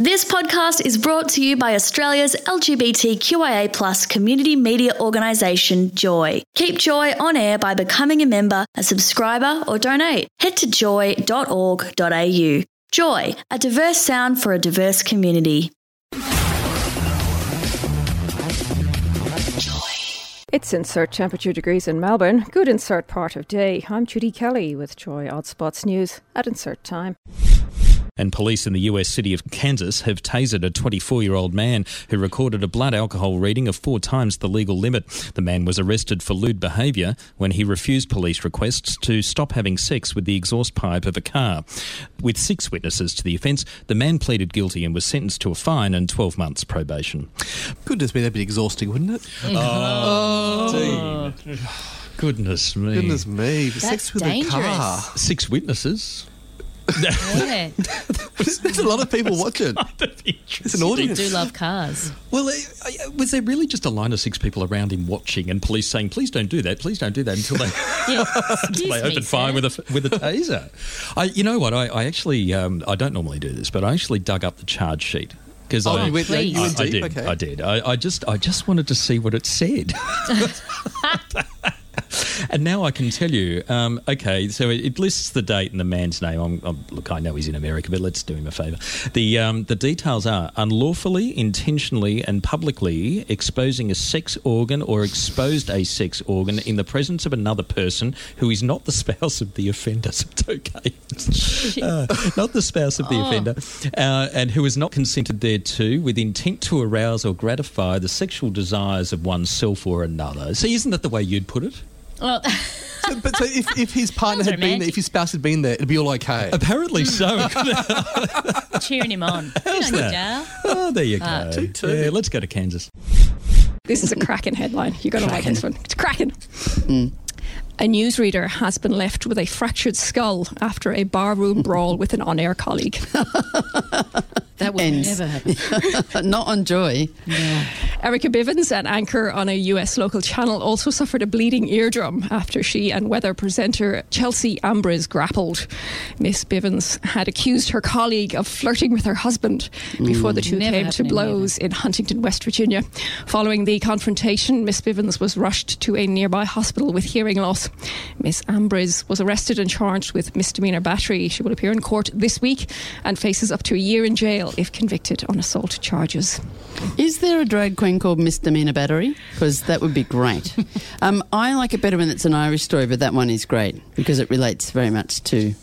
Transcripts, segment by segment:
This podcast is brought to you by Australia's LGBTQIA plus community media organisation, Joy. Keep Joy on air by becoming a member, a subscriber, or donate. Head to joy.org.au. Joy, a diverse sound for a diverse community. It's insert temperature degrees in Melbourne. Good insert part of day. I'm Judy Kelly with Joy Odd Spots News at insert time. And police in the US city of Kansas have tasered a 24 year old man who recorded a blood alcohol reading of four times the legal limit. The man was arrested for lewd behaviour when he refused police requests to stop having sex with the exhaust pipe of a car. With six witnesses to the offence, the man pleaded guilty and was sentenced to a fine and 12 months probation. Goodness me, that'd be exhausting, wouldn't it? Oh, oh Goodness me. Goodness me. That's Sex with dangerous. a car. Six witnesses? Yeah, There's a lot of people watching. It's an I audience. do love cars. Well, uh, uh, was there really just a line of six people around him watching and police saying, please don't do that, please don't do that until they, Yeah, until excuse they me, open fire sir. with a, with a taser? I, you know what? I, I actually, um, I don't normally do this, but I actually dug up the charge sheet. Because Oh, I, you went, please. you I, I deep? did. Okay. I did. I, I just, I just wanted to see what it said. And now I can tell you. Um, okay, so it, it lists the date and the man's name. I'm, I'm, look, I know he's in America, but let's do him a favour. The um, the details are unlawfully, intentionally, and publicly exposing a sex organ or exposed a sex organ in the presence of another person who is not the spouse of the offender. So it's okay. Uh, not the spouse of the offender, uh, and who has not consented thereto with intent to arouse or gratify the sexual desires of oneself or another. See, isn't that the way you'd put it? Well, So, but so if, if his partner Sounds had been there, if his spouse had been there, it'd be all okay. Apparently so. cheering him on. Good on you, that? Dale. oh, there you go. Ah. Toot toot. Yeah, let's go to Kansas. This is a cracking headline. You're going to like this one. It's cracking. A newsreader has been left with a fractured skull after a barroom brawl with an on air colleague. That would Ends. never happen. Not on Joy. Erica Bivens, an anchor on a US local channel, also suffered a bleeding eardrum after she and weather presenter Chelsea Ambrose grappled. Miss Bivens had accused her colleague of flirting with her husband mm. before the two Never came to happening, blows in Huntington, West Virginia. Following the confrontation, Miss Bivens was rushed to a nearby hospital with hearing loss. Miss Ambrose was arrested and charged with misdemeanor battery. She will appear in court this week and faces up to a year in jail if convicted on assault charges. Is there a drag queen called Misdemeanor Battery? Because that would be great. um, I like it better when it's an Irish story, but that one is great because it relates very much to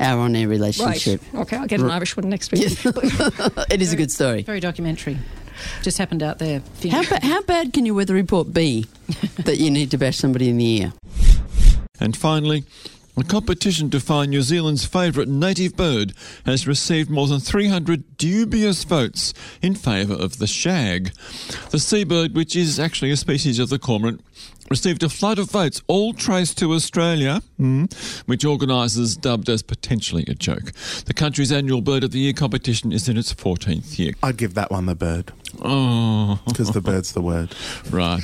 our on air Right. relationship. Okay, I'll get an Irish one next week. it is a good story. Very documentary. Just happened out there. How, ba- how bad can your weather report be that you need to bash somebody in the ear? And finally, a competition to find New Zealand's favourite native bird has received more than 300 dubious votes in favour of the shag. The seabird, which is actually a species of the cormorant, received a flood of votes, all traced to Australia, mm, which organisers dubbed as potentially a joke. The country's annual Bird of the Year competition is in its 14th year. I'd give that one the bird Oh, because the bird's the word. right.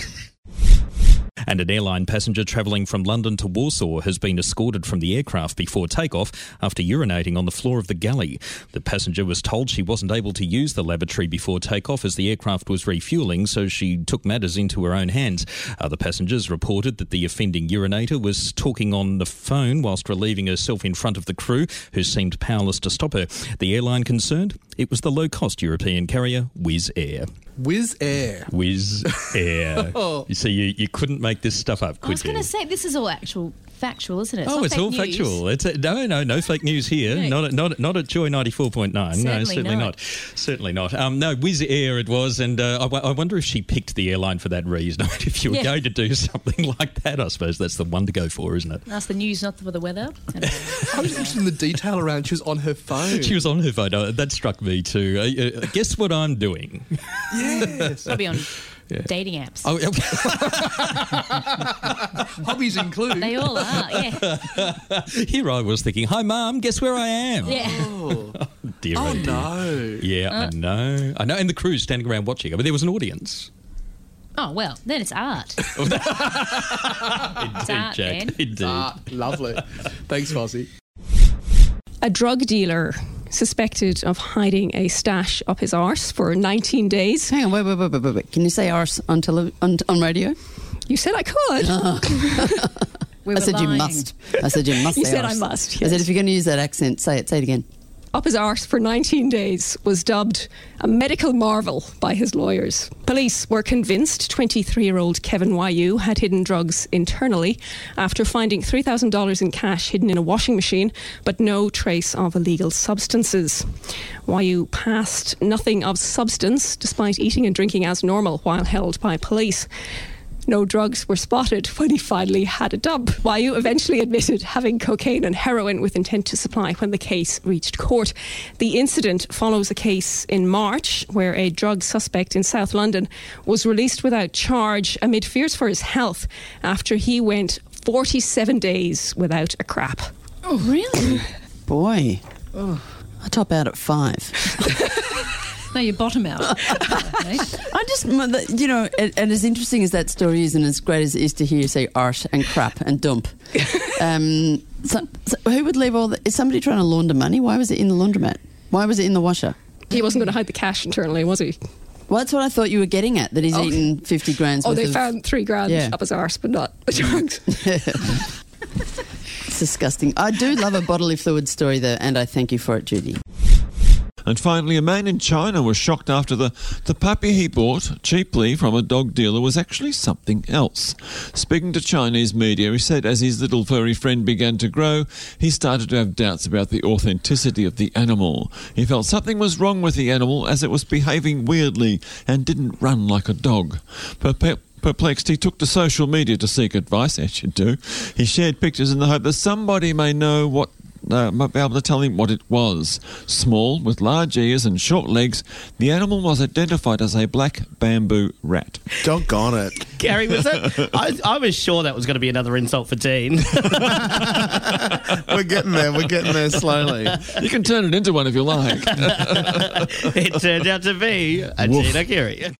And an airline passenger travelling from London to Warsaw has been escorted from the aircraft before takeoff after urinating on the floor of the galley. The passenger was told she wasn't able to use the lavatory before takeoff as the aircraft was refuelling, so she took matters into her own hands. Other passengers reported that the offending urinator was talking on the phone whilst relieving herself in front of the crew, who seemed powerless to stop her. The airline concerned? It was the low cost European carrier Wizz Air. Wizz Air. Wizz Air. You see, you, you couldn't make this stuff up, could I was going to say, this is all actual factual, isn't it? Oh, not it's fake all news. factual. It's a, no, no, no fake news here. No. Not, at, not, at- not at Joy ninety four point nine. No, Certainly certainly not. not. Certainly not. Um, no, Wizz Air it was, and uh, I, wonder if she picked the airline for that reason. if you were Yeah. going to do something like that, I suppose that's the one to go for, isn't it? That's the news, not for the weather. I was interested in the detail around. She was on her phone. She was on her phone. Uh, that struck me too. Uh, uh, guess what I'm doing? Yes. be on dating apps. Oh, Hobbies include. They all are, yeah. here I was thinking, "Hi, Mum. Guess where I am?" Yeah. Dear, Oh oh, dear. no. Yeah, I know. I know. And the crew's standing around watching. I mean, there was an audience. Oh, well, then it's art. Indeed, art, Jack. then. Indeed. Ah, lovely. Thanks, Fozzie. A drug dealer suspected of hiding a stash up his arse for 19 days. Hang on, wait, wait, wait, wait, wait, wait. Can you say arse on, tele- on, on radio? You said I could. Oh. We I were said you must. I said you must You say said arse. I must, I said if you're going to use that accent, say it. Say it again. Up his arse for 19 days was dubbed a medical marvel by his lawyers. Police were convinced 23 year old Kevin Yu had hidden drugs internally after finding $3,000 in cash hidden in a washing machine, but no trace of illegal substances. Yu passed nothing of substance despite eating and drinking as normal while held by police. No drugs were spotted when he finally had a dump. Yu eventually admitted having cocaine and heroin with intent to supply when the case reached court. The incident follows a case in March where a drug suspect in South London was released without charge amid fears for his health after he went 47 days without a crap. Oh, really? Boy. Oh. I top out at five. No, you bottom out. I just, you know, and, and as interesting as that story is, and as great as it is to hear you say arse and crap and dump, um, so, so who would leave all that? Is somebody trying to launder money? Why was it in the laundromat? Why was it in the washer? He wasn't going to hide the cash internally, was he? Well, that's what I thought you were getting at, that he's Oh. eaten 50 grams Oh, worth they of... found three grand Yeah. up his arse, but not the drugs. It's disgusting. I do love a bodily fluid story, though, and I thank you for it, Judy. And finally, a man in China was shocked after the, the puppy he bought cheaply from a dog dealer was actually something else. Speaking to Chinese media, he said as his little furry friend began to grow, he started to have doubts about the authenticity of the animal. He felt something was wrong with the animal as it was behaving weirdly and didn't run like a dog. Perplexed, he took to social media to seek advice, as you do. He shared pictures in the hope that somebody may know what uh, might be able to tell him what it was. Small, with large ears and short legs, the animal was identified as a black bamboo rat. Doggone it. Gary, was that? I, I was sure that was going to be another insult for Dean. We're getting there. We're getting there slowly. You can turn it into one if you like. it turned out to be a Woof. Gina Gary.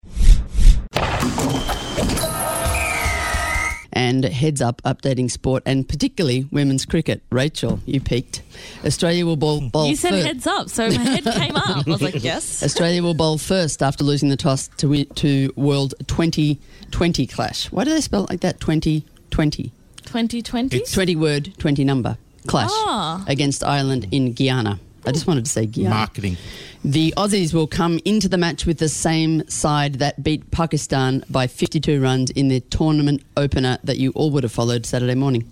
And heads up, updating sport and particularly women's cricket. Rachel, you peaked. Australia will bowl, bowl You said fir- heads up, so my head came up. I was like, yes. Australia will bowl first after losing the toss to, to World 2020 clash. Why do they spell it like that? 2020. 2020? 20 word, 20 number clash Ah. against Ireland in Guyana. I just wanted to say Guyana. Marketing. The Aussies will come into the match with the same side that beat Pakistan by 52 runs in the tournament opener that you all would have followed Saturday morning.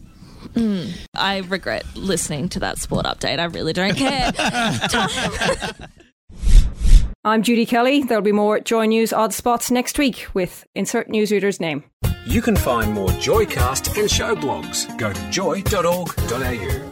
Mm. I regret listening to that sport update. I really don't care. I'm Judy Kelly. There'll be more Joy News odd spots next week with insert newsreader's name. You can find more Joycast and show blogs. Go to joy.org.au.